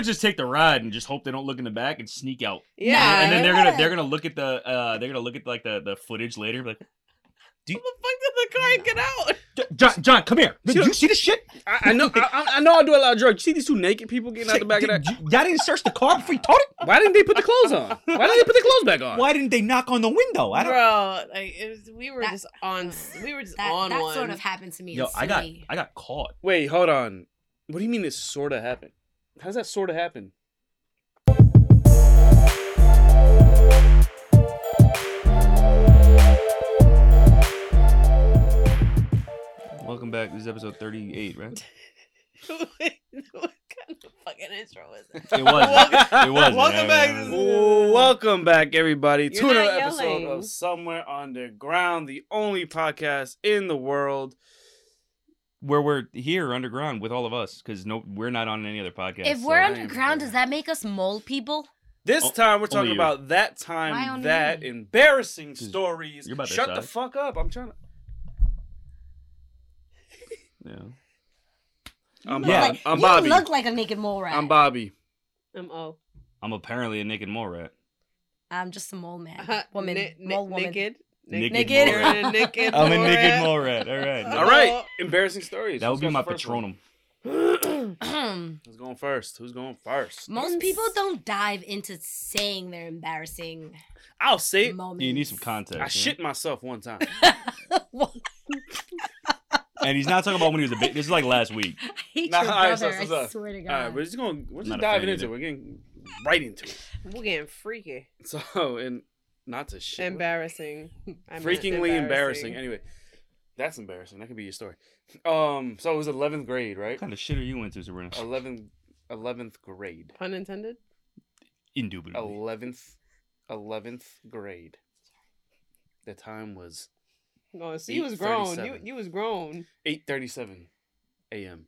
would just take the ride and just hope they don't look in the back and sneak out. Yeah. and then they're gonna they're gonna look at the uh they're gonna look at like the the footage later. Like, How the fuck did the car get out? John, John, come here. Did you see this shit? I, I know. I, I know. I do a lot of drugs. You see these two naked people getting out the back of that? Y'all didn't search the car before you towed it. Why didn't they put the clothes on? Why didn't they put the clothes back on? Why didn't they knock on the window? I don't. Bro, like it was, we were That- just on. We were just That, on that one. sort of happened to me. Yo, I got I got caught. Wait, hold on. What do you mean it sort of happened? How does that sort of happen? Welcome back. This is episode thirty-eight, right? what kind of fucking intro was that? It was. It was. Welcome back to- Ooh, welcome back, everybody, to You're another not episode yelling. of Somewhere Underground, the only podcast in the world. Where we're here underground with all of us because no, we're not on any other podcast. If we're I am underground, does that make us mole people? This Oh, time we're talking you. about that Why time, only that me? embarrassing 'Cause stories. you're about that Shut the size. fuck up! I'm trying to. yeah. I'm, Yeah, Bob- like, I'm you Bobby. look like a naked mole rat. I'm Bobby. Um, oh. I'm apparently a naked mole rat. I'm just a mole man. Uh, Woman. na- na- mole woman. Naked. Naked Naked. mole You're naked I'm a mole naked rat. All right. All right, embarrassing stories. That would be my the first one? patronum. Who's going first? Who's going first? Most people don't dive into saying their embarrassing I'll say moments. You need some context. I you shit myself one time. And he's not talking about when he was a bit. This is like last week. I hate Nah, your alright, so- brother. so- I swear to God. right, we're just going. We're just diving into it. We're getting right into it. We're getting freaky. So, and not to shit. Embarrassing. I meant Freakingly embarrassing. Anyway, that's embarrassing. That could be your story. Um, so it was eleventh grade, right? What kind of shit are you into, Sabrina? 11th, 11th grade. Pun intended. Indubitably. Eleventh, eleventh grade. The time was Oh, so you was grown. You you was grown. eight thirty-seven a.m.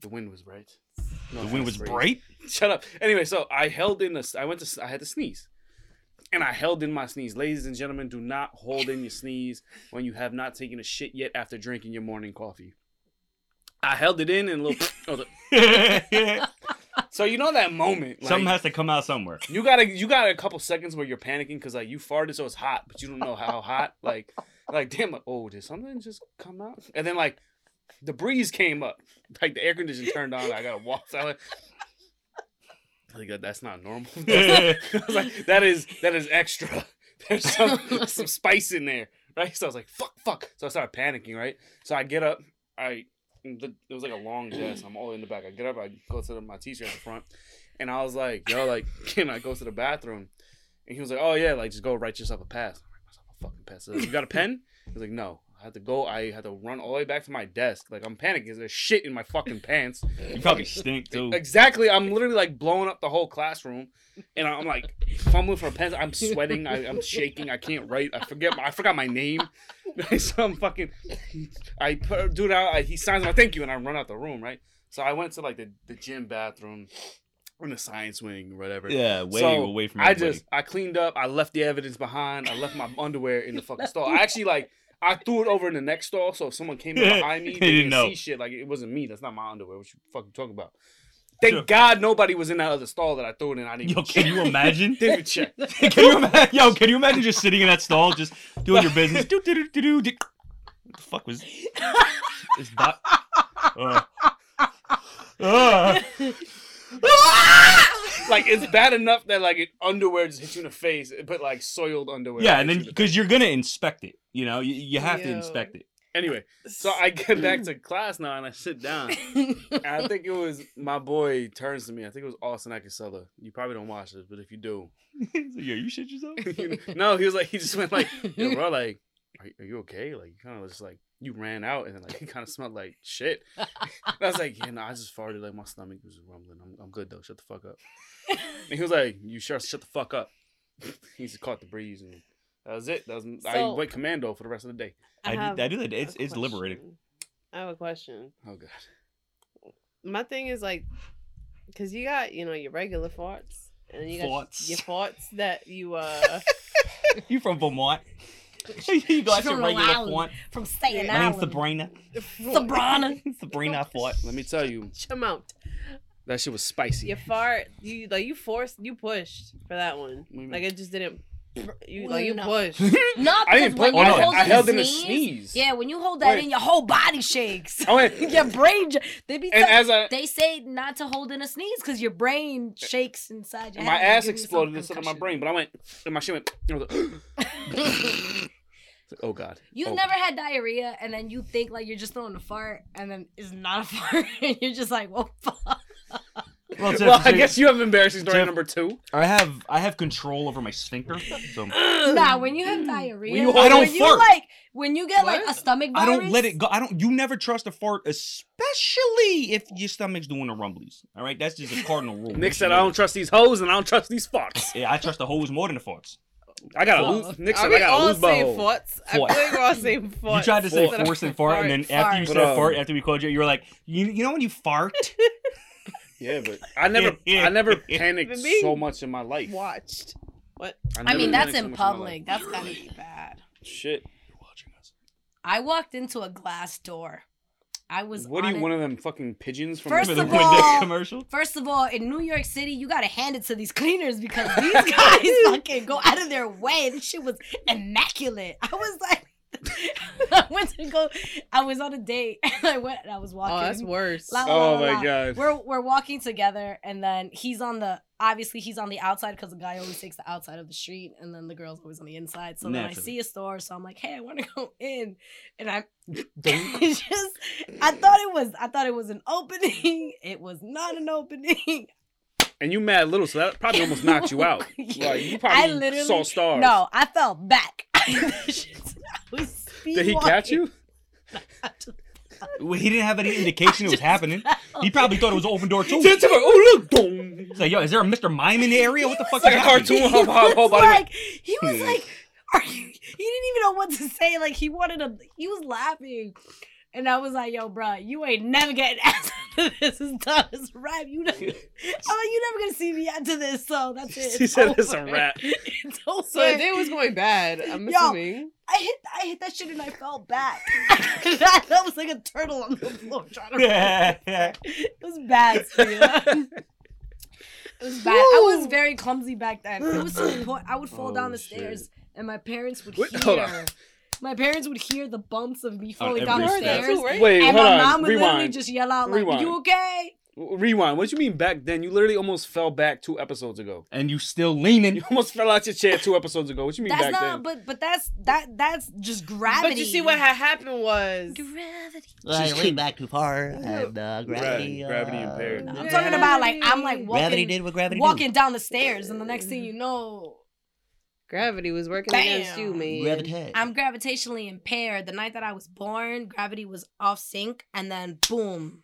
The wind was bright. No, The wind was bright. Shut up. Anyway, so I held in a. I went to. I had to sneeze, and I held in my sneeze. Ladies and gentlemen, do not hold in your sneeze when you have not taken a shit yet after drinking your morning coffee. I held it in and a little. oh, the- so you know that moment. Like, Something has to come out somewhere. you got a you got a couple seconds where you're panicking because like you farted so it's hot, but you don't know how hot. Like like damn like oh did something just come out? And then like the breeze came up, like the air conditioner turned on. I gotta walk. So I like, like that's not normal. I was like that is that is extra. There's some some spice in there, right? So I was like fuck fuck. So I started panicking, right? So I get up, I the, it was like a long desk. I'm all in the back. I get up, I go to the, my teacher at the front, and I was like, "Yo, like, can I go to the bathroom?" And he was like, "Oh yeah, like just go write yourself a pass." I write myself a fucking pass. So, you got a pen? He was like, "No." I had to go. I had to run all the way back to my desk. Like I'm panicking. There's shit in my fucking pants. You probably stink too. Exactly. I'm literally like blowing up the whole classroom, and I'm like fumbling for a pen. I'm sweating. I, I'm shaking. I can't write. I forget. I forgot my name. so I'm fucking. I put dude out. I, he signs my thank you, and I run out the room. Right. So I went to like the, the gym bathroom, in the science wing or whatever. yeah, way So, away from I just I cleaned up. I left the evidence behind. I left my underwear in the fucking stall. I actually like I threw it over in the next stall, so if someone came up behind me, They they didn't know. see shit. Like it wasn't me. That's not my underwear. What you fucking talking about? Thank Sure. God nobody was in that other stall that I threw it in. I didn't. Yo, can check. you imagine? Didn't check. can you imagine? Yo, can you imagine just sitting in that stall, just doing your business? Do, do, do, do, do. What the fuck was this? Dot? Uh. Uh. like it's bad enough that like it, underwear just hits you in the face, but like soiled underwear. Yeah, and then you the because you're gonna inspect it, you know, you, you have to inspect it. Anyway, so I get back to class now and I sit down. And I think it was my boy turns to me. I think it was Austin Akasella. You probably don't watch this, but if you do, So, yo, you shit yourself. no, he was like, he just went like, Yo, bro, like, are, are you okay? Like, you kind of just like, you ran out and like, it kind of smelled like shit. And I was like, yeah, no, I just farted. Like, my stomach was rumbling. I'm, I'm good though. Shut the fuck up. And he was like, you sure? Shut the fuck up. he just caught the breeze and that was it. That was I So- went commando for the rest of the day. I, have do, I do that. It's it's liberating. I have a question. Oh god. My thing is like, cause you got you know your regular farts, and then you got Farts. your farts that you uh. You from Vermont? you got your From regular Long font. From Staten My name's Island. Sabrina. Sabrina. Sabrina I fought. Let me tell you, Come out. That shit was spicy. You fart. You like you forced. You pushed for that one. What do you mean? Like it just didn't. You like you no. pushed. Not I didn't because put. when Oh, you no, hold I held in a sneeze, sneeze. Yeah, when you hold that Wait. in, your whole body shakes. Oh, I went, your brain. j- They be. and tell- as I they say not to hold in a sneeze because your brain shakes inside your my head. ass giving you some exploded instead of my concussion. brain, but I went and my shit went. I was like, oh god. You've Oh, never had diarrhea and then you think like you're just throwing a fart and then it's not a fart and you're just like, well, fuck. Well, Well, I guess you have embarrassing story Jeff- number two. I have I have control over my sphincter. So nah, when you have mm. diarrhea, When you- I don't when you, fart. like when you get like a stomach I don't let it go. I don't. You never trust a fart, especially if your stomach's doing the rumblies. All right, that's just a cardinal rule. Nick said, "I don't trust these hoes and I don't trust these farts." Yeah, I trust the hose more than the farts. I got to lose. Nick we "I got to all lose my farts? I feel like we're all saying farts. You tried to say Fart. force and fart, and then after you said But, um, fart, after we called you, you were like, you, you know when you fart? Yeah, but I never, I never panicked so much in my life. watched. What? I never mean, that's panicked so in much my life. public. That's kind of bad. Shit. You're watching us I walked into a glass door. I was. What are you, one of them fucking pigeons from First the of Windex all- commercial. First of all, in New York City, you gotta hand it to these cleaners because these guys fucking go out of their way. This shit was immaculate. I was like, I went to go. I was on a date and I went and I was walking. Oh, that's worse. La- la- Oh la- my la. god. We're we're walking together, and then he's on the obviously he's on the outside because the guy always takes the outside of the street, and then the girl's always on the inside. So then I see a store, so I'm like, hey, I want to go in, and I just I thought it was I thought it was an opening. It was not an opening. and you mad little, so that probably almost knocked you out. Yeah. Like you probably I literally saw stars. No, I fell back. I Did he catch you? Well, He didn't have any indication it was happening. He probably thought it was an open door too. It's like, oh look, boom. He's like, yo, is there a Mr. Mime in the area? What the fuck It's like is a cartoon. like, he was Hmm. like, are you? He didn't even know what to say. Like he wanted to. He was laughing, and I was like, "Yo, bro, you ain't never getting after this. is done. It's a wrap. You never. I'm like, you never gonna see me after this. So that's it. She It's said it's a over. wrap. It's over. So the day was going bad. I'm Yo. assuming. I hit. I hit that shit and I fell back. that, that was like a turtle on the floor trying to. Yeah. It was bad, Sophia. It was bad. I was very clumsy back then. It was to the point I would fall Oh, down the shit. stairs and my parents would Wait, hold on. hear. My parents would hear the bumps of me falling down the stairs. Right? Wait, And hold my on. mom would literally just yell out like, Rewind. "You okay?" Rewind. What you mean back then? You literally almost fell back two episodes ago. And you still leaning. You almost fell out your chair two episodes ago. What you mean That's back not. then? But but that's that. That's just gravity. But you see what had happened was Gravity. I leaned back too far and uh, gravity. gravity uh, impaired. I'm talking about like I'm like Gravity did what gravity walking down the stairs, and the next thing you know, gravity was working Bam. against you, man. Gravitate. I'm gravitationally impaired. The night that I was born, gravity was off sync, and then boom.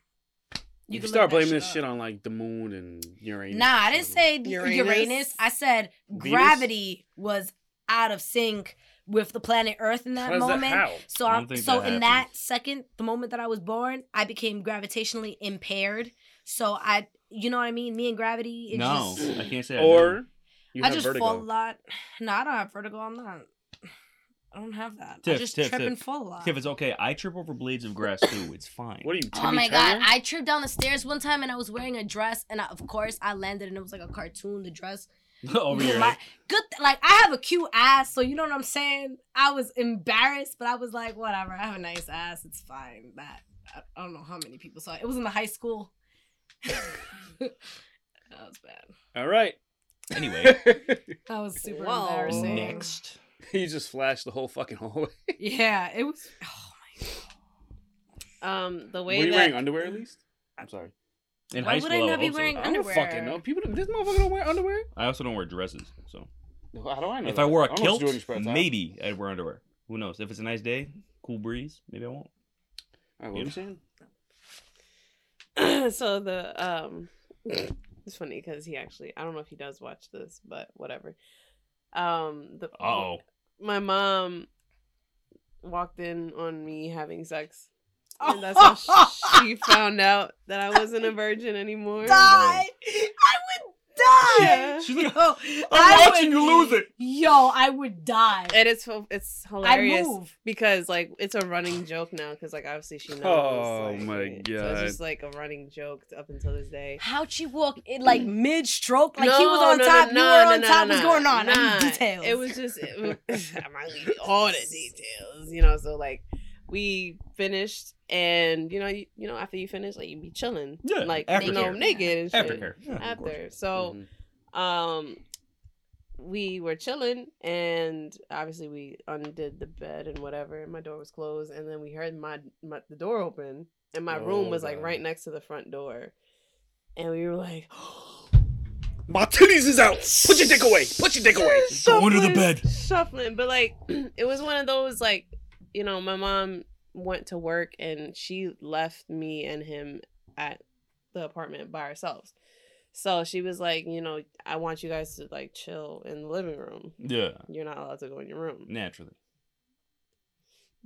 You, can start blaming this up. shit on like the moon and Uranus. Nah, I didn't say Uranus? Uranus. I said Venus? gravity was out of sync with the planet Earth in that How does that- moment. how? So I I don't think so that in that second, the moment that I was born, I became gravitationally impaired. So I, you know what I mean? Me and gravity. It No, just, I can't say I Or you I have just vertigo. fall a lot. No, I don't have vertigo. I'm not. I don't have that. I just Tiff, trip Tiff. and fall a lot. If it's okay, I trip over blades of grass too. It's fine. What are you? Oh Timmy my god! I tripped down the stairs one time and I was wearing a dress, and I, of course I landed, and it was like a cartoon. The dress, over your My- head. good. Like I have a cute ass, so you know what I'm saying. I was embarrassed, but I was like, whatever. I have a nice ass. It's fine. That I, I don't know how many people saw it. It was in the high school. that was bad. All right. Anyway, That was super Whoa. embarrassing. next. you just flashed the whole fucking hallway. Yeah, it was. Oh my Um, the Were way you that wearing underwear at least? I'm sorry. In Why high would school, I I not be also- wearing I don't fucking know. People, this motherfucker don't wear underwear. I also don't wear dresses. So How do I know? if that? I wore a don't know what kilt, you're doing in your spare time. maybe I'd wear underwear. Who knows? If it's a nice day, cool breeze, maybe I won't. All right, what are you saying? so the um it's funny because he actually I don't know if he does watch this, but whatever. Um the Oh, my mom walked in on me having sex. And that's how she found out that I wasn't a virgin anymore. die. I would die. Yeah. She's like, Yo, I'm I watching would- you lose it. Yo, I would die. And it's fu- it's I'd hilarious move. because like it's a running joke now because like obviously she knows. Oh, like, my god! So it's just like a running joke up until this day. How'd she walk in like mm. mid stroke? Like he was on no, top, no, you no, were on no, top. no, What's going on? I need details. It was just it was, I might leave all the details, you know. So like we finished, and you know, you, you know, after you finish, like you be chilling, Yeah, like you know, aftercare. naked and shit. Aftercare. Yeah. After, so Mhm. um we were chilling and obviously we undid the bed and whatever and my door was closed and then we heard my, my the door open and my room Oh, was like right next to the front door and we were like My titties is out. Put your dick away. Put your dick away. Go under the bed. shuffling but like it was one of those like you know my mom went to work and she left me and him at the apartment by ourselves so she was like you know i want you guys to like chill in the living room Yeah, you're not allowed to go in your room. naturally.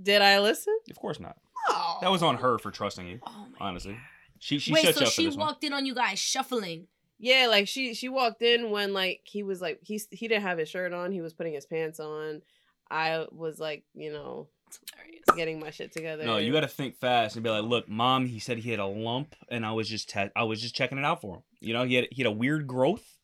Did I listen? Of course not. Oh. That was on her for trusting you. Oh my Honestly, she she Wait, shut so you up she this one. walked in on you guys shuffling. Yeah, like she she walked in when like he was like he he didn't have his shirt on. He was putting his pants on. I was like, you know, getting my shit together. No, you got to think fast and be like, "Look, mom, he said he had a lump, and I was just te- I was just checking it out for him. You know, he had he had a weird growth,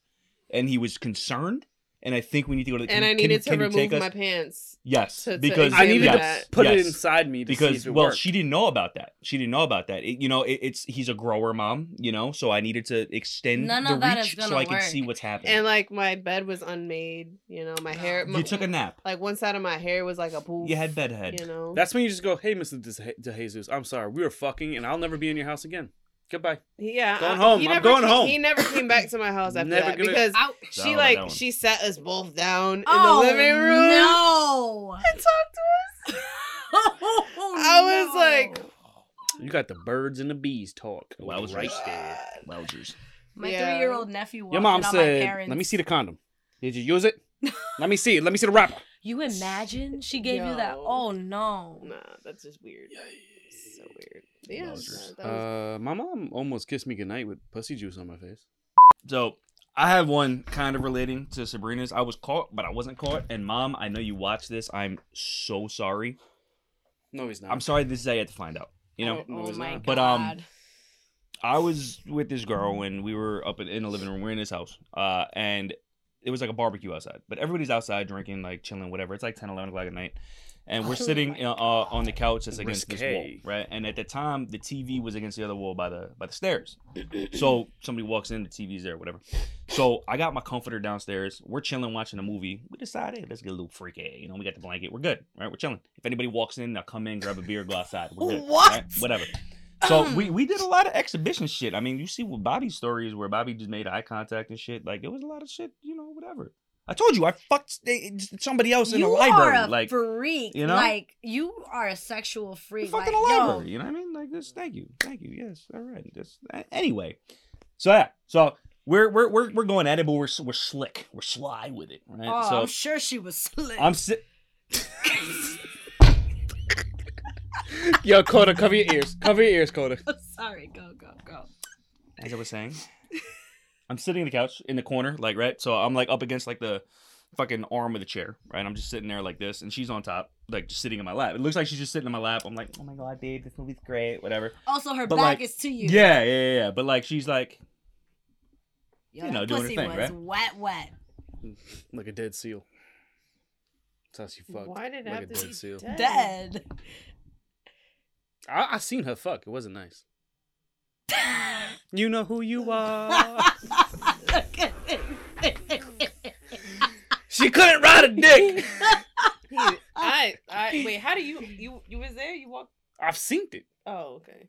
and he was concerned. And I think we need to go to the. and can- I needed can- to can take remove my pants. Yes, to- to because I needed examine to that. put it inside me to see because if it well, worked. she didn't know about that. She didn't know about that. It, you know, it, it's he's a grower mom. You know, so I needed to extend None the of reach is so gonna I could see what's happening. And like my bed was unmade. You know, my hair. you took a nap. Like one side of my hair was like a pool. You had bedhead. You know. That's when you just go, hey, Mr. De- DeJesus, I'm sorry. We were fucking, and I'll never be in your house again. Goodbye. yeah. Going I- home. He I'm never going came, home. He never came back to my house after Never that gonna- because Out. she Down, like she sat us both down in oh, the living room No. and talked to us. Oh, I was oh, no. like, You got the birds and the bees talk. Wowzers. Right there. Wowzers. my Yeah. three-year-old nephew. Your mom in my said, let me see the condom. Did you use it? let me see it. Let me see the wrapper. You imagine she gave you that? Oh no. Nah, that's just weird. So weird. But yeah, was- Uh, my mom almost kissed me goodnight with pussy juice on my face. So I have one kind of relating to Sabrina's. I was caught, but I wasn't caught. And mom, I know you watch this. I'm so sorry. No, he's not. I'm sorry. This is how you had to find out. You know, No, oh it's my not. But, um. I was with this girl and we were up in, in the living room. We're in this house, uh, and it was like a barbecue outside. But everybody's outside drinking, like chilling, whatever. It's like 10, 11 o'clock at night. And we're Oh sitting uh, uh, on the couch that's against this wall, right? And at the time, the TV was against the other wall by the by the stairs. So somebody walks in, the TV's there, whatever. So I got my comforter downstairs. We're chilling, watching a movie. We decided, let's get a little freaky. You know, we got the blanket. We're good, right? We're chilling. If anybody walks in, they'll come in, grab a beer, go outside. We're good. What? right? Whatever. So we, we did a lot of exhibition shit. I mean, you see what Bobby's story is where Bobby just made eye contact and shit. Like it was a lot of shit, you know, whatever. I told you I fucked somebody else in you the library. are a like freak. you know? like you are a sexual freak. fucking like, a yo, library. You know what I mean? Like this. Thank you, thank you. Yes, all right. This anyway. So yeah, so we're we're we're, we're going at it, but we're we're slick, we're sly with it, right? Oh, so I'm sure she was slick. I'm si- Yo, Coda, cover your ears. Cover your ears, Coda. sorry. Go go go. as I was saying, I'm sitting on the couch in the corner, like right. So I'm like up against like the fucking arm of the chair, right? I'm just sitting there like this, and she's on top, like just sitting in my lap. It looks like she's just sitting in my lap. I'm like, oh my god, babe, this movie's great, whatever. Also, her But, back like, is to you. Yeah, yeah, yeah, yeah. But like she's like, Yo, you know, doing her pussy thing, was right? wet, wet. Like a dead seal. That's how she fucked. Why did it like have a to dead be seal. dead? Dead. I, I seen her fuck. It wasn't nice. You know who you are. she couldn't ride a dick. I, I wait. How do you you you was there? You walked. I've seen it. Oh, okay.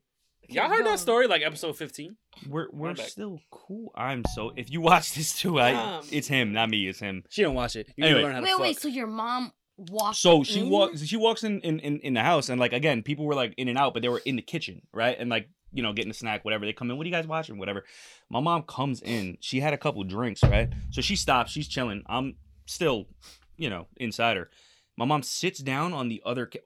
Y'all heard going. that story like episode 15? we're we're still cool. I'm so. If you watch this too, I Um, it's him, not me. It's him. She didn't watch it. You Anyway. learn how to wait, fuck. wait. So your mom walked. So she in? walks. She walks in, in in in the house, and like again, people were like in and out, but they were in the kitchen, right? And like you know, getting a snack, whatever. They come in. What are you guys watching? Whatever. My mom comes in. She had a couple drinks, right? So she stops. She's chilling. I'm still, you know, inside her. My mom sits down on the other. Ca-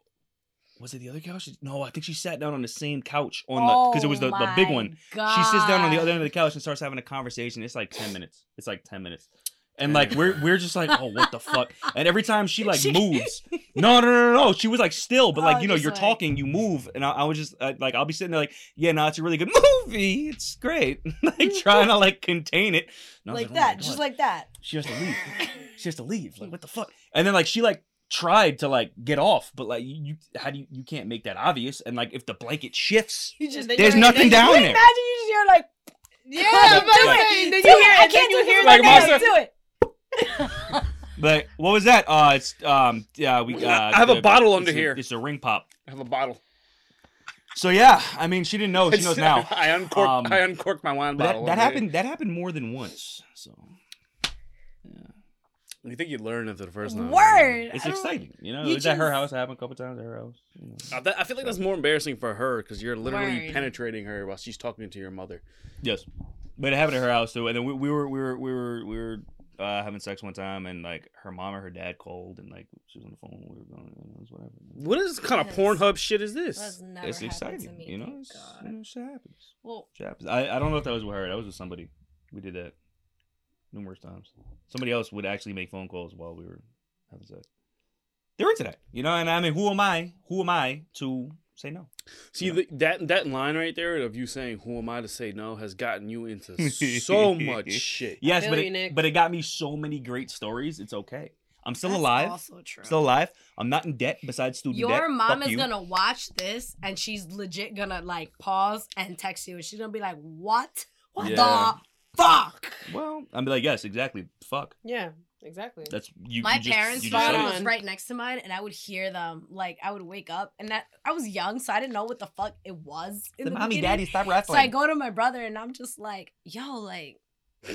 was it the other couch? No, I think she sat down on the same couch on the because it was the, the big one. my She sits down on the other end of the couch and starts having a conversation. It's like ten minutes. It's like ten minutes. And like we're we're just like, oh, what the fuck? And every time she like She- moves, no, no, no, no, no. She was like still, but like Oh, you know, you're like- talking, you move, and I, I was just uh, like, I'll be sitting there like, yeah, no, it's a really good movie. It's great. like trying to like contain it. And I was like oh that, just like that. she has to leave. she has to leave. Like what the fuck? And then like she like tried to like get off, but like you, you how do you you can't make that obvious? And like if the blanket shifts, You just there's nothing then down you there. imagine you just hear like Yeah, I'm about to Like- say, then do you it. hear I can't you do hear it like like Monster- Do it. But what was that? Uh, it's um, yeah, we. Uh, I have a the- bottle it's under a- here. It's a ring pop. I have a bottle. So yeah, I mean, she didn't know. She knows now. I uncorked. Um, I uncorked my wine But bottle. that, that happened. That happened more than once. So You think you learn after the first time? Word. it's I don't- exciting. You know, You it's at her just- house. It happened a couple times at her house. You know. That- I feel like that's more embarrassing for her because you're literally Word. penetrating her while she's talking to your mother. Yes, but it happened at her house too. And then we, we were we were we were we were uh, having sex one time, and like her mom or her dad called, and like she was on the phone. We were going, it was whatever. What is kind of Yes. Pornhub shit is this? it's exciting, to me. you know. thank It's, God. you know, shit happens. Well, Shit happens. I, I don't know if that was with her. That was with somebody. We did that numerous times. Somebody else would actually make phone calls while we were having sex. They're into that, you know. And I mean, who am I? Who am I to say no? See the, that that line right there of you saying "Who am I to say no" has gotten you into so much shit. Yes, but it, Nick. but it got me so many great stories. It's okay. I'm still that's alive. Also true. Still alive. I'm not in debt besides student debt. Your mom Fuck is you. gonna watch this and she's legit gonna like pause and text you and she's gonna be like, What? What Yeah. the fuck? Well, I'm like, yes, exactly. Fuck. Yeah, exactly. That's you. My you just- parents' you just phone spot it. was right next to mine and I would hear them like I would wake up and that I was young, so I didn't know what the fuck it was in the, mommy, beginning. daddy, stop wrestling. So. I go to my brother and I'm just like, yo, like,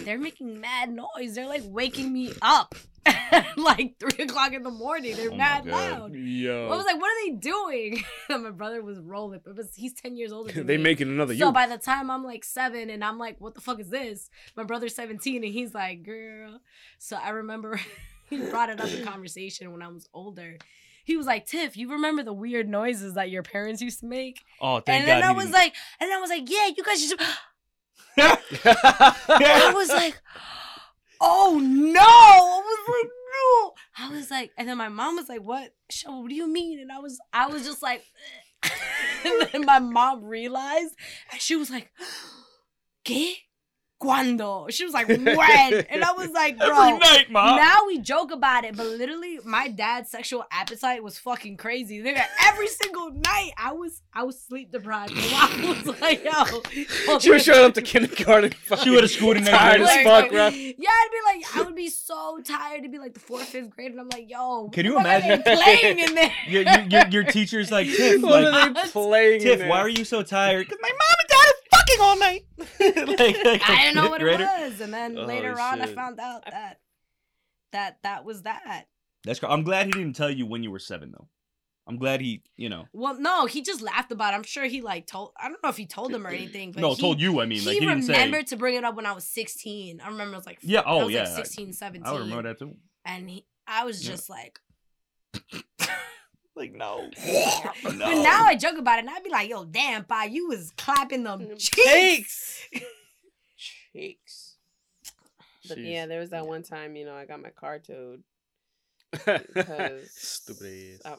they're making mad noise. They're like waking me up at like three o'clock in the morning. They're Oh mad loud. Yo, I was like, what are they doing? And my brother was rolling, but he's 10 years older than they me. making another so you. by the time I'm like seven and I'm like, what the fuck is this? My brother's 17 and he's like, girl. So I remember he brought it up in conversation when I was older. He was like, Tiff, you remember the weird noises that your parents used to make? oh, thank and God. And then I was didn't- like, and I was like, yeah, you guys should. I was like, oh no. I was like, no. I was like, and then my mom was like, what? Show, what do you mean? And I was, I was just like, and then my mom realized, and she was like, ¿qué? Cuando? She was like, when? And I was like, bro. every night, mom. Now we joke about it, but literally, my dad's sexual appetite was fucking crazy. Nigga, every single night, I was I was sleep deprived. And I was like, yo, she was showing up to kindergarten. She would've schooled in that tired as fuck, bro. Yeah, I'd be like, I would be so tired to be like the fourth, fifth grade, and I'm like, yo, Can you what are they imagine- playing in there? your, your, your, your teacher's like, Tiff, What like, are they playing? in Tiff, there? why are you so tired? Because my mom and fucking all night. like, like, I didn't know what it was, and then Oh, later on, I found out that that that was that. That's. cr- I'm glad he didn't tell you when you were seven, though. I'm glad he, you know, Well, no, he just laughed about it. I'm sure he like told. I don't know if he told him or anything, but no, he, told you. I mean, like he he didn't say. remembered to bring it up when I was 16. I remember it was like Yeah. Oh, I Oh, was yeah. like 16, 17. I remember that too. And he, I was Yeah. just like, Like no. but now I joke about it, and I'd be like, "Yo, damn, pa, you was clapping them cheeks." Cheeks. But Jeez. yeah, there was that one time, you know, I got my car towed. Stupid ass.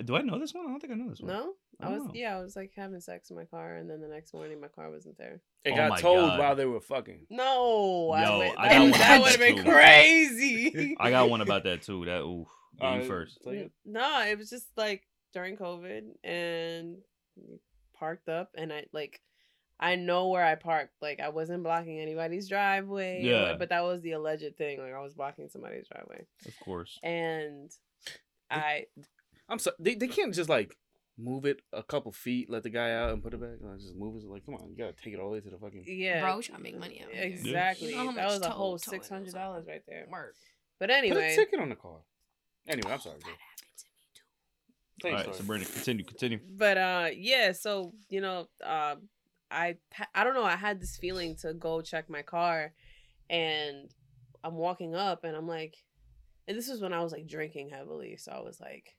I- Do I know this one? I don't think I know this one. no, I I was know. yeah, I was like having sex in my car, and then the next morning my car wasn't there. It Oh got my told God. while they were fucking. No, Yo, I, went, I that, got one that would have been crazy. I got one about that too. That ooh, yeah, you Uh, first. tell No, it was just like during COVID and parked up and I like I know where I parked. Like I wasn't blocking anybody's driveway. Yeah. But that was the alleged thing. Like I was blocking somebody's driveway. Of course. And I I'm sorry. They, they can't just like move it a couple feet, let the guy out, and put it back. Like, just move it. Like, come on, you gotta take it all the way to the fucking. yeah. Bro, trying to make money out here. Exactly. You know that was a whole six hundred dollars right there. Word. But Put a anyway, ticket on the car. Anyway, I'm sorry. That Bro. happened to me too. Tell All your right, so story. Brandon, continue, continue. but uh yeah so you know uh i i don't know i had this feeling to go check my car and i'm walking up and i'm like and this was when i was like drinking heavily so i was like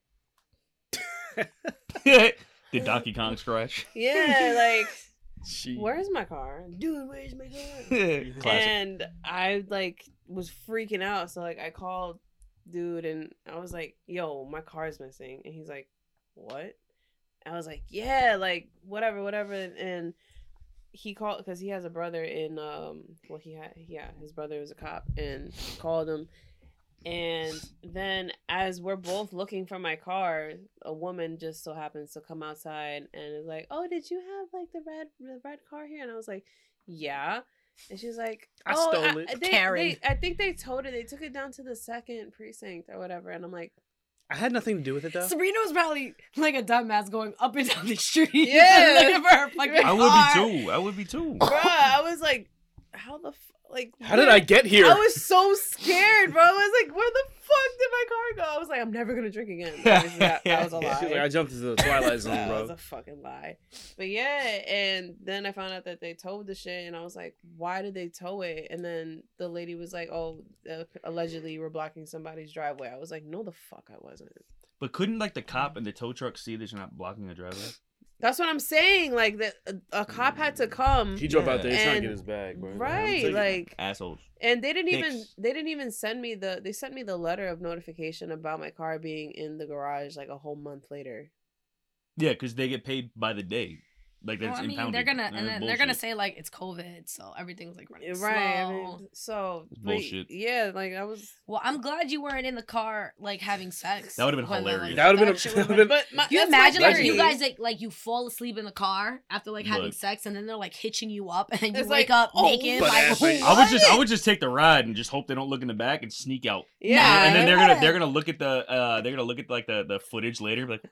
Did Donkey Kong scratch? yeah like She- where's my car dude where's my car and i like was freaking out. So like I called dude and I was like, "Yo, my car's missing," and he's like, "What?" I was like, "Yeah, like whatever, whatever," and he called because he has a brother in um well he had yeah his brother was a cop and called him. And then as we're both looking for my car a woman just so happens to come outside and is like oh did you have like the red the red car here? And i was like yeah and she's like I oh, stole it." they, Karen. they- i think they told her. they took it down to the second precinct or whatever and i'm like I had nothing to do with it though. Serena was probably like a dumbass going up and down the street. Yeah. looking for her fucking I would car. be too. I would be too. bruh i was like how the f- like How did I get here? I was so scared, bro. I was like, where the fuck did my car go? I was like, I'm never gonna drink again. Obviously, that, that was a lie. She's like, I jumped into the twilight zone, that bro. That was a fucking lie. But yeah, and then I found out that they towed the shit, and I was like, why did they tow it? And then the lady was like, oh, uh, allegedly you were blocking somebody's driveway. I was like, no, the fuck, I wasn't. But couldn't like the cop and the tow truck see that you're not blocking the driveway? That's what I'm saying. Like that, a, a cop had to mm. come. He drove out there he's trying to And- get his bag, bro. Right, like Assholes. And they didn't even they didn't even send me the they sent me the letter of notification about my car being in the garage like a whole month later. Yeah, because they get paid by the day. Like Well, that's I mean, impounded. they're gonna That's and then they're gonna say like it's COVID, so everything's like running Right. I mean, so It's bullshit. Yeah, like I was Well, I'm glad you weren't in the car like having sex. That would've been when the, hilarious. That would've been a- that would've would've been- but my, You imagine like you guys like like you fall asleep in the car after like having Look. sex and then they're like hitching you up and then you It's wake like, up oh, naked Butt like I would just I would just take the ride and just hope they don't look in the back and sneak out. Yeah. and then they're gonna they're gonna look at the uh they're gonna look at like the the footage later and be like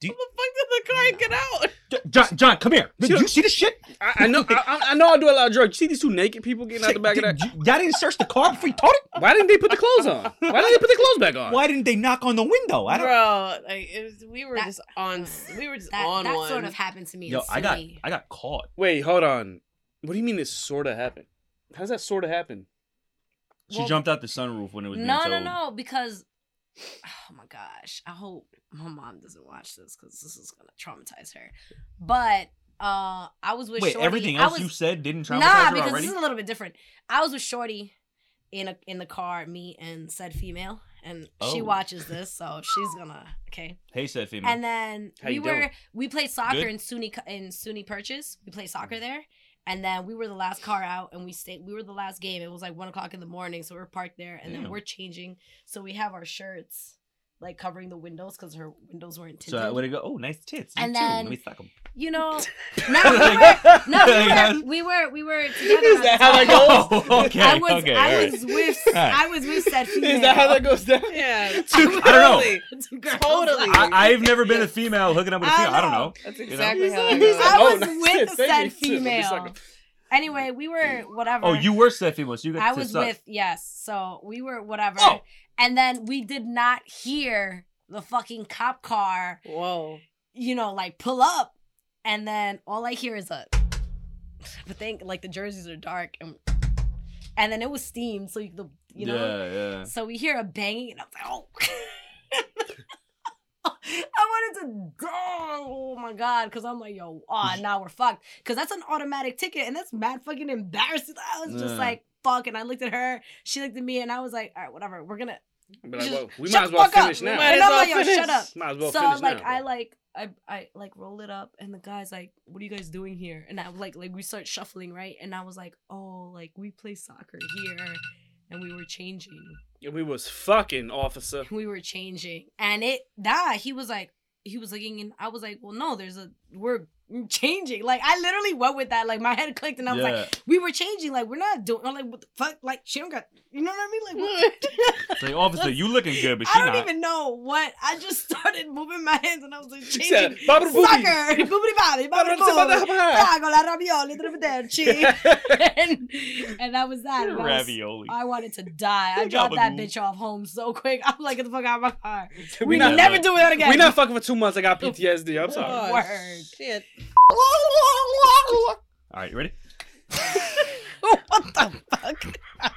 How the fuck did the car get out? John John come here did you see the shit I, I know, I, I know, I do a lot of drugs. You see these two naked people getting out the back of that? Did you- y'all didn't search the car before you towed it Why didn't they put the clothes on? Why didn't they put the clothes back on? why didn't they knock on the window I don't Bro, like it was, we were That- just on we were just that, on that one. sort of happened to me. yo I got Sydney. I got caught Wait, hold on. What do you mean it sort of happened? How does that sort of happen? she Well- jumped out the sunroof when it was being No, no, no, because oh my gosh, I hope my mom doesn't watch this because this is gonna traumatize her. But uh, I was with wait Shorty. everything I else was, you said didn't traumatize nah her because already this is a little bit different. I was with Shorty in a in the car, me and said female, and she Oh. watches this, so she's gonna okay. hey said female And then How we were doing? we played soccer Good. in SUNY in SUNY Purchase. We played soccer there. And then we were the last car out, and we stayed. We were the last game. It was like one o'clock in the morning, so we are parked there, and then we're changing. So we have our shirts like covering the windows because her windows weren't uh, tinted. so. I would go oh nice tits And too. then- let me them you know, no, we were, no, uh, we were, we were, we were together. Is that how that goes? Oh, okay I was, okay I alright. was with, Alright. I was with said female. Is that how that goes down? Yeah. I don't know. Totally. Two. I, I've never been a female hooking up with a female I don't know. know That's know? exactly He's how like- that he's goes. I Oh, was nice with tits. said you. Too. Let me suck female. 'em. Anyway, we were whatever. oh you were said female so you got I was suck. with yes, so we were whatever, Oh. And then we did not hear the fucking cop car, Whoa. you know, like pull up, and then all I hear is a. But think like the jerseys are dark, and and then it was steamed, so you the you know. yeah yeah So we hear a banging, and I was like, oh. I wanted to die. Oh my god, because I'm like, yo, ah, now we're fucked. Because that's an automatic ticket, and that's mad fucking embarrassing. I was just Yeah. like, fuck, and I looked at her, she looked at me, and I was like, all right, whatever, we're gonna. Be like, well, we might as well fuck up. finish We now. might And as I'm well like, yo, finish. shut up. Might as well so finish like, now. I like. I, I like roll it up and the guy's like, "What are you guys doing here?" And I like like we start shuffling right, and I was like, "Oh, like we play soccer here, and we were changing." Yeah, we was fucking officer. we were changing and it that he was like he was looking and i was like well no there's a we're changing like i literally went with that like my head clicked and i was yeah. like we were changing like we're not doing I'm like what the fuck like she don't got you know what i mean like what like, officer, you looking good, but she I don't not. even know what. I just started moving my hands and I was like changing. said, "Babidi boobidi." Soccer, boobity bobby, bobby Babidi boo, la ravioli, and, and that was that. And I was- Ravioli. I wanted to die. I Think dropped that bitch off home so quick. I'm like, get the fuck out of my car. We We not, never do that again. we not fucking for two months. I got PTSD. I'm oh, sorry. Oh, Word. Shit. All right, you ready? what the fuck?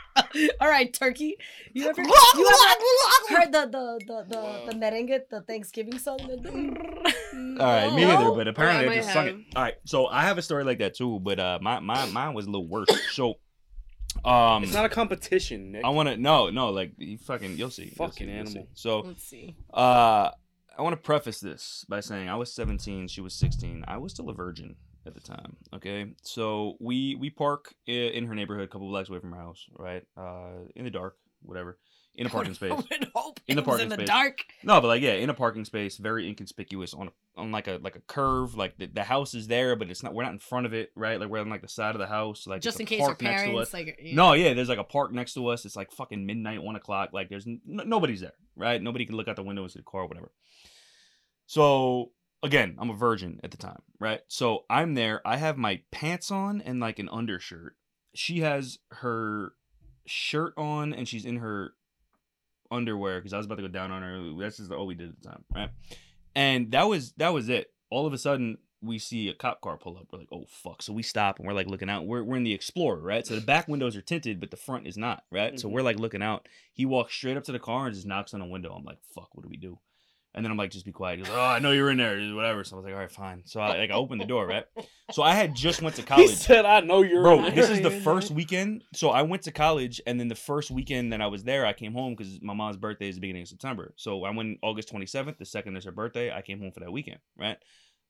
All right, turkey. You ever, you ever heard the the the the, the merengue, the Thanksgiving song? All right, me No. either, but apparently Or I I just might sung it. All right, so I have a story like that too, but uh, my my mine was a little worse. So Um, It's not a competition, Nick. I want to no, no, like you fucking, you'll see, you'll Fucking see, you'll see. animal. So, Let's see. uh, I want to preface this by saying I was 17, she was 16. I was still a virgin at the time. Okay, so we we park in her neighborhood, a couple blocks away from her house, right? Uh, in the dark, whatever, in a parking space. I would hope In the parking in the space. dark. No, but like yeah, in a parking space, very inconspicuous on a, on like a like a curve. Like the, the house is there, but it's not. We're not in front of it, right? Like we're on like the side of the house. Like just in case her park next to us. like yeah. No, yeah, there's like a park next to us. It's like fucking midnight, one o'clock. Like there's n- nobody's there, right? Nobody can look out the window and see the car, or whatever. So again, I'm a virgin at the time, right? So I'm there. I have my pants on and like an undershirt. She has her shirt on and she's in her underwear because I was about to go down on her. That's just all we did at the time, right? And that was that was it. All of a sudden, we see a cop car pull up. We're like, oh fuck! So we stop and we're like looking out. We're we're in the Explorer, right? So the back windows are tinted, but the front is not, right? So Mhm. we're like looking out. He walks straight up to the car and just knocks on the window. I'm like, fuck, what do we do? And then I'm like, just be quiet. He goes, oh, I know you're in there, whatever. So I was like, all right, fine. So I like I opened the door, right? So I had just went to college. he said, "I know you're." Bro, this is the first weekend. So I went to college, and then the first weekend that I was there, I came home because my mom's birthday is the beginning of September. So I went August 27th. The second is her birthday. I came home for that weekend, right?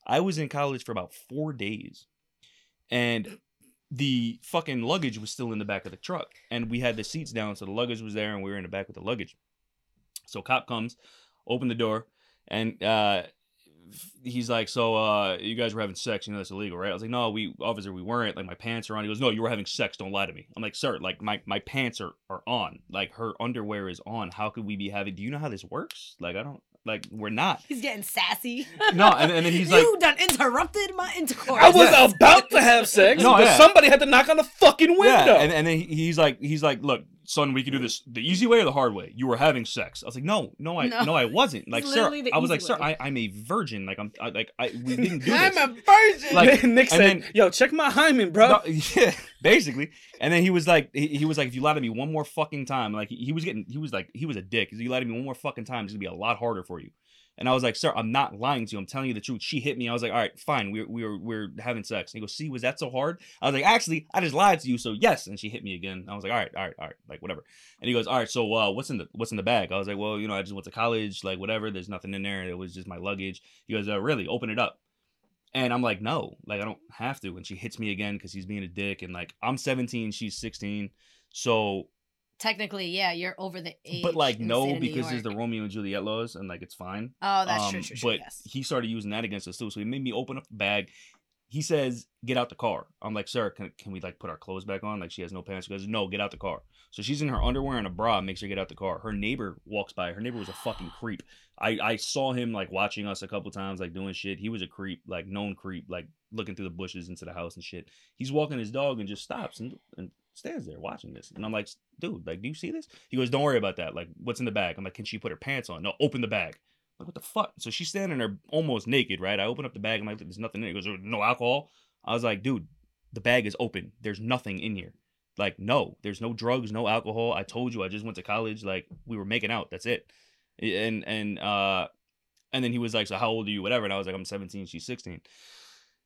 I was in college for about four days, and the fucking luggage was still in the back of the truck, and we had the seats down, so the luggage was there, and we were in the back with the luggage. So cop comes, open the door, and uh, he's like, "So, uh, you guys were having sex? You know that's illegal, right?" I was like, "No, we officer, we weren't. Like my pants are on." He goes, "No, you were having sex. Don't lie to me." I'm like, "Sir, like my my pants are are on. Like her underwear is on. How could we be having? Do you know how this works? Like I don't. Like we're not." He's getting sassy. No, and, and then he's like, you done interrupted my intercourse. I was Yeah. about to have sex, No, but yeah. somebody had to knock on the fucking window. Yeah, and, and then he's like, he's like, look, son, we can do this the easy way or the hard way. You were having sex. I was like, no, no, I No. no, I wasn't. Like, sir, I was like, easy sir, way. I, I'm a virgin. Like, I'm I, like, I we didn't do this. I'm a virgin. Like, Nick said, then- "Yo, check my hymen, bro." No, yeah, basically. And then he was like, he, he was like, if you lie to me one more fucking time, like he, he was getting, he was like, he was a dick. If you lie to me one more fucking time, it's gonna be a lot harder for you. And I was like, sir, I'm not lying to you. I'm telling you the truth. She hit me. I was like, all right, fine. We we were we are having sex. And he goes, see, was that so hard? I was like, actually, I just lied to you. So yes. And she hit me again. I was like, all right, all right, all right, like whatever. And he goes, all right, so uh, what's in the what's in the bag? I was like, well, you know, I just went to college, like whatever. There's nothing in there. It was just my luggage. He goes, uh, really? Open it up. And I'm like, no, like I don't have to. And she hits me again because he's being a dick. And like I'm 17, she's 16. So, Technically, yeah, you're over the age. but like no, state of New because there's the Romeo and Juliet laws, and like it's fine. Oh, that's Um, true, true, true. But yes. he started using that against us too. So he made me open up the bag. He says, "Get out the car." I'm like, "Sir, can, can we like put our clothes back on?" Like she has no pants. She goes, "No, get out the car." So she's in her underwear and a bra. Makes her get out the car. Her neighbor walks by. Her neighbor was a fucking creep. I I saw him like watching us a couple times, like doing shit. He was a creep, like known creep, like looking through the bushes into the house and shit. He's walking his dog and just stops and and stands there watching this. And I'm like, dude, like, do you see this? He goes, don't worry about that. Like, what's in the bag? I'm like, can she put her pants on? No, open the bag. I'm like, what the fuck? So she's standing there almost naked, right? I open up the bag. I'm like, there's nothing in it. He goes, no alcohol. I was like, dude, the bag is open. There's nothing in here. Like, no, there's no drugs, no alcohol. I told you, I just went to college. Like, we were making out. That's it. And and uh, and then he was like, so how old are you? Whatever. And I was like, I'm 17. She's 16.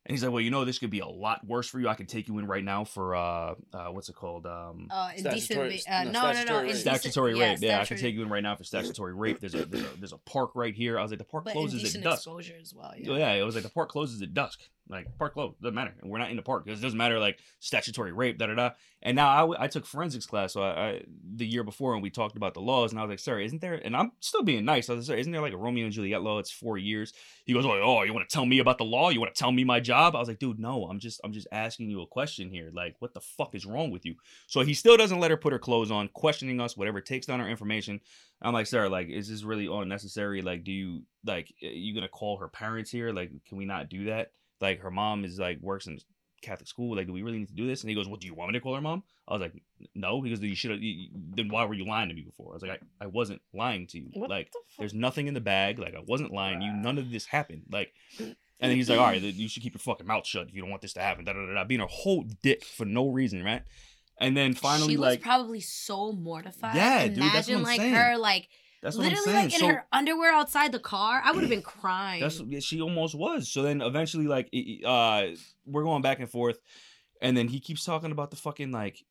And he's like, well, you know, this could be a lot worse for you. I can take you in right now for uh, uh what's it called? Um, Uh, Statutory- indecent. Uh, no, no, no, no. statutory rape. indecent- statutory. Yeah, I can take you in right now for statutory rape. There's a there's a, there's a park right here. I was like, the park But closes at indecent dusk. exposure as well. Yeah. Yeah. yeah, it was like the park closes at dusk. Like park closed, doesn't matter. And we're not in the park. It doesn't matter. Like statutory rape, da da da. And now I, w- I took forensics class, so I, I the year before, and we talked about the laws, and I was like, sir, isn't there? And I'm still being nice. I was like, sir, isn't there like a Romeo and Juliet law? It's four years. He goes, oh, oh you want to tell me about the law? You want to tell me my job? I was like, dude, no, I'm just I'm just asking you a question here. Like, what the fuck is wrong with you? So he still doesn't let her put her clothes on, questioning us, whatever, takes down our information. I'm like, sir, like, is this really unnecessary? Like, do you like are you gonna call her parents here? Like, can we not do that? Like, her mom is like works in Catholic school. Like, do we really need to do this? And he goes, Well, do you want me to call her mom? I was like, No. He goes, You should have. Then why were you lying to me before? I was like, I, I wasn't lying to you. What like, the there's nothing in the bag. Like, I wasn't lying to you. None of this happened. Like, and then he's like, All right, you should keep your fucking mouth shut if you don't want this to happen. Da da da da. Being a whole dick for no reason, right? And then finally, she was like, probably so mortified. Yeah, dude, Imagine that's what I'm like saying. her like that's what I'm literally saying. like in So- her underwear outside the car. I would have been crying. That's she almost was. So then eventually, like, uh, we're going back and forth, and then he keeps talking about the fucking like,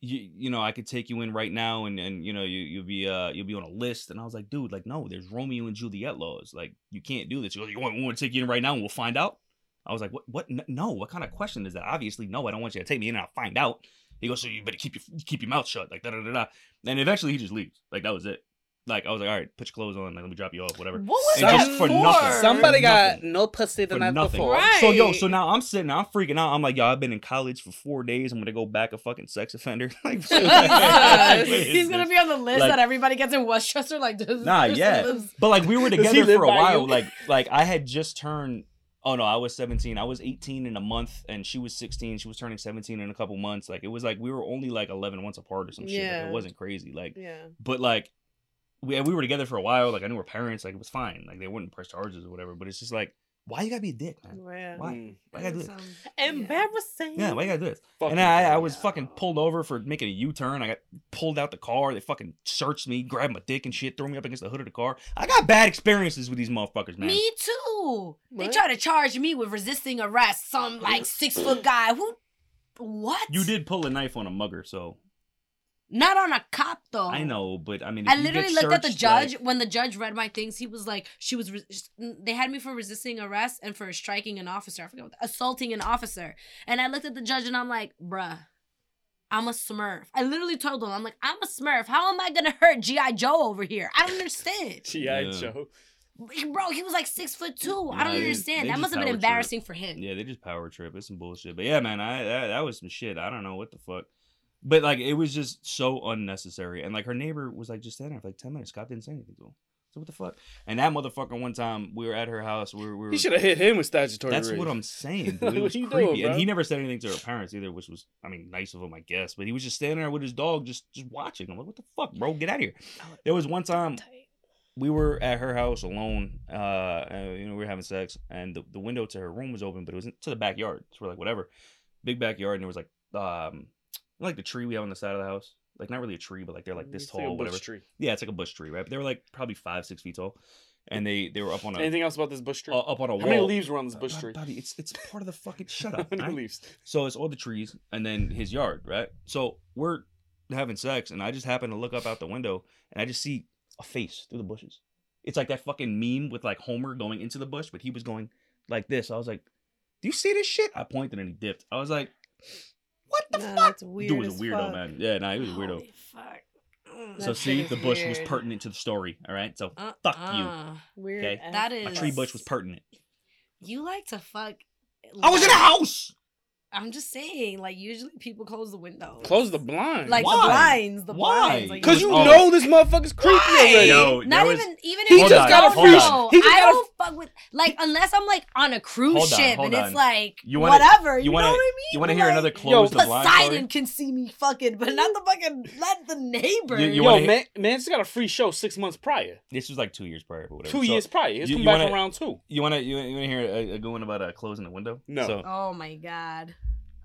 you, you know, I could take you in right now, and and you know, you you'll be uh you'll be on a list. And I was like, dude, like no, there's Romeo and Juliet laws. Like you can't do this. Goes, you want, want to take you in right now, and we'll find out. I was like, what? What? No. What kind of question is that? Obviously, no. I don't want you to take me in and I'll find out. He goes, so you better keep your keep your mouth shut, like da da da da. And eventually, he just leaves. Like that was it. Like I was like, all right, put your clothes on. Like let me drop you off, whatever. What was And that just for nothing. Somebody For got nothing. no pussy the For night nothing. before. Right. So yo, so now I'm sitting, I'm freaking out. I'm like, yo, I've been in college for four days. I'm gonna go back a fucking sex offender. like, what is He's gonna this? be on the list Like- that everybody gets in Westchester. Like, this, Nah, this yeah. lives- But like we were together for a while. you? Like like I had just turned. Oh no, I was 17. I was 18 in a month, and she was 16. She was turning 17 in a couple months. Like it was like we were only like 11 months apart or some shit. Like, Yeah. it wasn't crazy. Like, Yeah. but like we we were together for a while. Like I knew her parents. Like it was fine. Like they wouldn't press charges or whatever. But it's just like, why you gotta be a dick, man? Yeah. Why? Why you gotta do this? Um, some- Embarrassing. Yeah, why you gotta do this? Fucking and I, I hell. was fucking pulled over for making a U-turn. I got pulled out the car. They fucking searched me, grabbed my dick and shit, threw me up against the hood of the car. I got bad experiences with these motherfuckers, man. Me too. They What? try to charge me with resisting arrest. Some like six foot guy who, what? You did pull a knife on a mugger, so not on a cop though. I know. But I mean, if I you get literally looked at the judge like- when the judge read my things. He was like, "She was." Re- they had me for resisting arrest and for striking an officer. I forget what, assaulting an officer. And I looked at the judge and I'm like, "Bruh, I'm a Smurf." I literally told him, "I'm like, I'm a Smurf. How am I gonna hurt GI Joe over here? I don't understand." GI Yeah. Joe. Bro, he was like six foot two. I don't understand. that must have been power trip. embarrassing for him. yeah, they just power trip. It's some bullshit. But yeah, man, I that, that was some shit. I don't know what the fuck. But like, it was just so unnecessary. And like, her neighbor was like just standing there for like ten minutes. Scott didn't say anything to him. So what the fuck? And that motherfucker, one time we were at her house. We were, we were He should have hit him with statutory That's rape. what I'm saying. Dude. It was you creepy, doing, and he never said anything to her parents either, which was, I mean, nice of him, I guess. But he was just standing there with his dog, just just watching. I'm like, what the fuck, bro? Get out of here. There was one time we were at her house alone. Uh, and, you know, we were having sex, and the, the window to her room was open, but it was to the backyard. So we're like, whatever, big backyard, and there was like, um, like the tree we have on the side of the house. Like not really a tree, but like they're like this It's like tall, bush whatever. tree. Yeah, it's like a bush tree, right? But they were like probably five, six feet tall, and they they were up on a Anything else about this bush tree? uh, up on a How wall. many leaves were on this bush Bob- tree? Bobby, it's it's part of the fucking shut How up. many alright? leaves? So it's all the trees and then his yard, right? So we're having sex and I just happen to look up out the window and I just see a face through the bushes. It's like that fucking meme with like Homer going into the bush, but he was going like this. I was like, "Do you see this shit?" I pointed and he dipped. I was like, "What the Nah, fuck?" that's weird. Dude was a weirdo, fuck. man. Yeah, nah, he was a weirdo. Holy fuck. Mm. So That see, the is bush was pertinent to the story. All right, so Uh, fuck you. uh. Weird. Okay. as That my tree bush was pertinent. You like to fuck. I was in a house. I'm just saying, like usually people close the window. Close the blinds. like Why? the blinds, the Why? blinds. Like, Because you Oh. know this motherfucker's creepy Why? already. Yo, Not was- even even if you just got a free- know. he just I got don't fuck with like unless I'm like on a cruise Hold on, ship hold and it's like You wanna- whatever. You, you wanna- know what I mean? You want to hear like, another close the blind Poseidon story? can see me fucking, but not the fucking not the neighbor. You- you Yo, wanna man, man, just got a free show six months prior. This was like two years prior, but whatever. Two So, years prior. He's you- come you back wanna- two. You want to you, you want to hear a, a good one about uh, closing the window? No. Oh my god.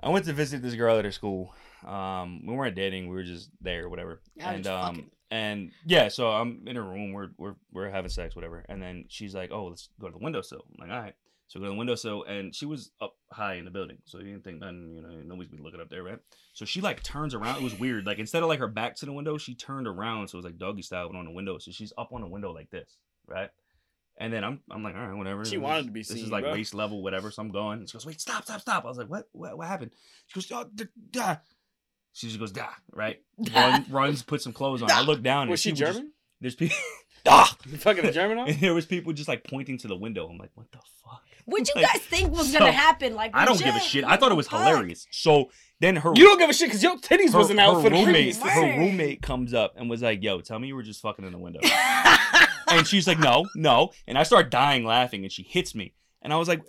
I went to visit this girl at her school. Um, we weren't dating. We were just there, whatever. And um, fucking. and yeah. So I'm in her room. We're we're we're having sex, whatever. And then she's like, "Oh, let's go to the windowsill." I'm like, "All right." So we go to the windowsill, and she was up high in the building, so you didn't think nothing. You know, nobody's been looking up there, right? So she like turns around. It was weird. Like instead of like her back to the window, she turned around, so it was like doggy style, but on the window. So she's up on the window like this, right? And then I'm I'm like, all right, whatever. She This wanted to be seen. This is like bro. waist level, whatever. So I'm going. She goes, wait, stop, stop, stop. I was like, what? What, what happened? She goes, oh, d- da. She just goes, da, right? Run, runs, put some clothes on. I look down. and Was she people just- German? there's people. ah! You fucking a German? And there was people just like pointing to the window. I'm like, what the fuck? What you Like, guys think was so, gonna happen? Like I don't give a shit. I thought it was fuck? hilarious. So then her You don't give a shit because your titties her, wasn't out her for the roommate, her roommate comes up and was like, "Yo, tell me you were just fucking in the window." And she's like, "No, no," and I start dying laughing, and she hits me, and I was like,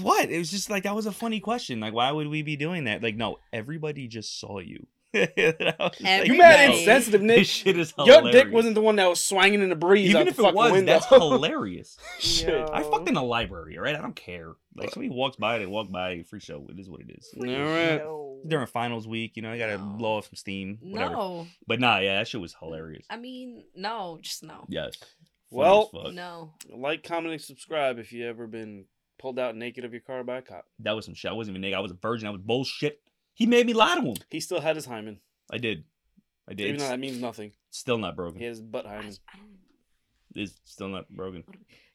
"What?" It was just like that was a funny question. Like, why would we be doing that? Like, no, everybody just saw you. And I was like, You mad "No, insensitive, This Nick. shit is Your dick wasn't the one that was swinging in the breeze Even out if the it was, window. that's hilarious. Shit. I fucked in a library, all right? I don't care. Like somebody walks by, they walk by, free show. It is what it is. All right. Yo. During finals week, you know, I gotta No. blow off some steam. Whatever. No, But nah, yeah, that shit was hilarious. I mean no, just no, Yes. Funny Well- no. Like, comment, and subscribe if you ever been pulled out naked of your car by a cop. that was some shit. I wasn't even naked. I was a virgin. I was bullshit. He made me lie to him. He still had his hymen. I did. I did. Even though that means nothing. still not broken. He has butt hymen. I don't It's still not broken.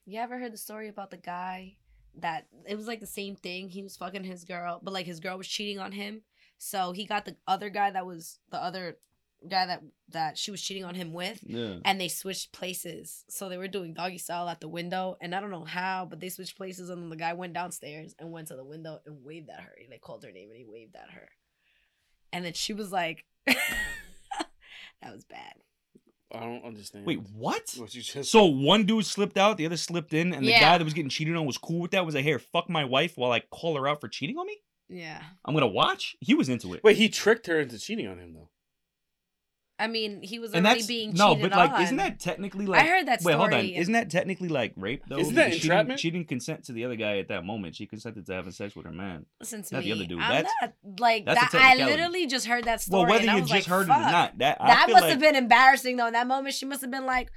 You ever heard the story about the guy that it was like the same thing? He was fucking his girl, but like his girl was cheating on him. So he got the other guy that was the other guy that that she was cheating on him with, Yeah. and they switched places. So they were doing doggy style at the window, and I don't know how, but they switched places, and then the guy went downstairs and went to the window and waved at her. and they called her name and he waved at her, and then she was like, "That was bad." I don't understand. Wait, what? What you just So one dude slipped out, the other slipped in, and the Yeah. guy that was getting cheated on was cool with that. Was like, "Here, fuck my wife," while I call her out for cheating on me. Yeah, I'm gonna watch. He was into it. Wait, he tricked her into cheating on him though. I mean, he was and already that's being no, cheated but like, on. isn't that technically like? I heard that Wait, hold on. story. Isn't that technically like rape though? Isn't that Because she entrapment? didn't, she didn't consent to the other guy at that moment. She consented to having sex with her man. Listen to not me. the other dude. I'm That's- not like that's that. I literally just heard that story. Well, whether and I you was just like, heard it or not, that I that feel must like, have been embarrassing though. In that moment, she must have been like,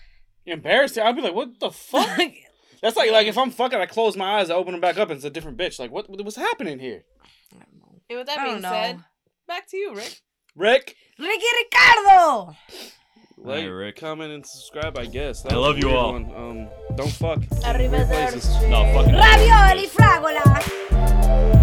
Embarrassed. I'd be like, what the fuck? That's like like if I'm fucking, I close my eyes, I open them back up, and it's a different bitch. Like what what's happening here? And with that I being don't know. With that being said, back to you, Rick. Rick, Ricky Ricardo. Like, hey, Rick. comment, and subscribe. I guess. That I love you all. One. Um, don't fuck. Arrivederci. No, fucking. Ravioli fragola.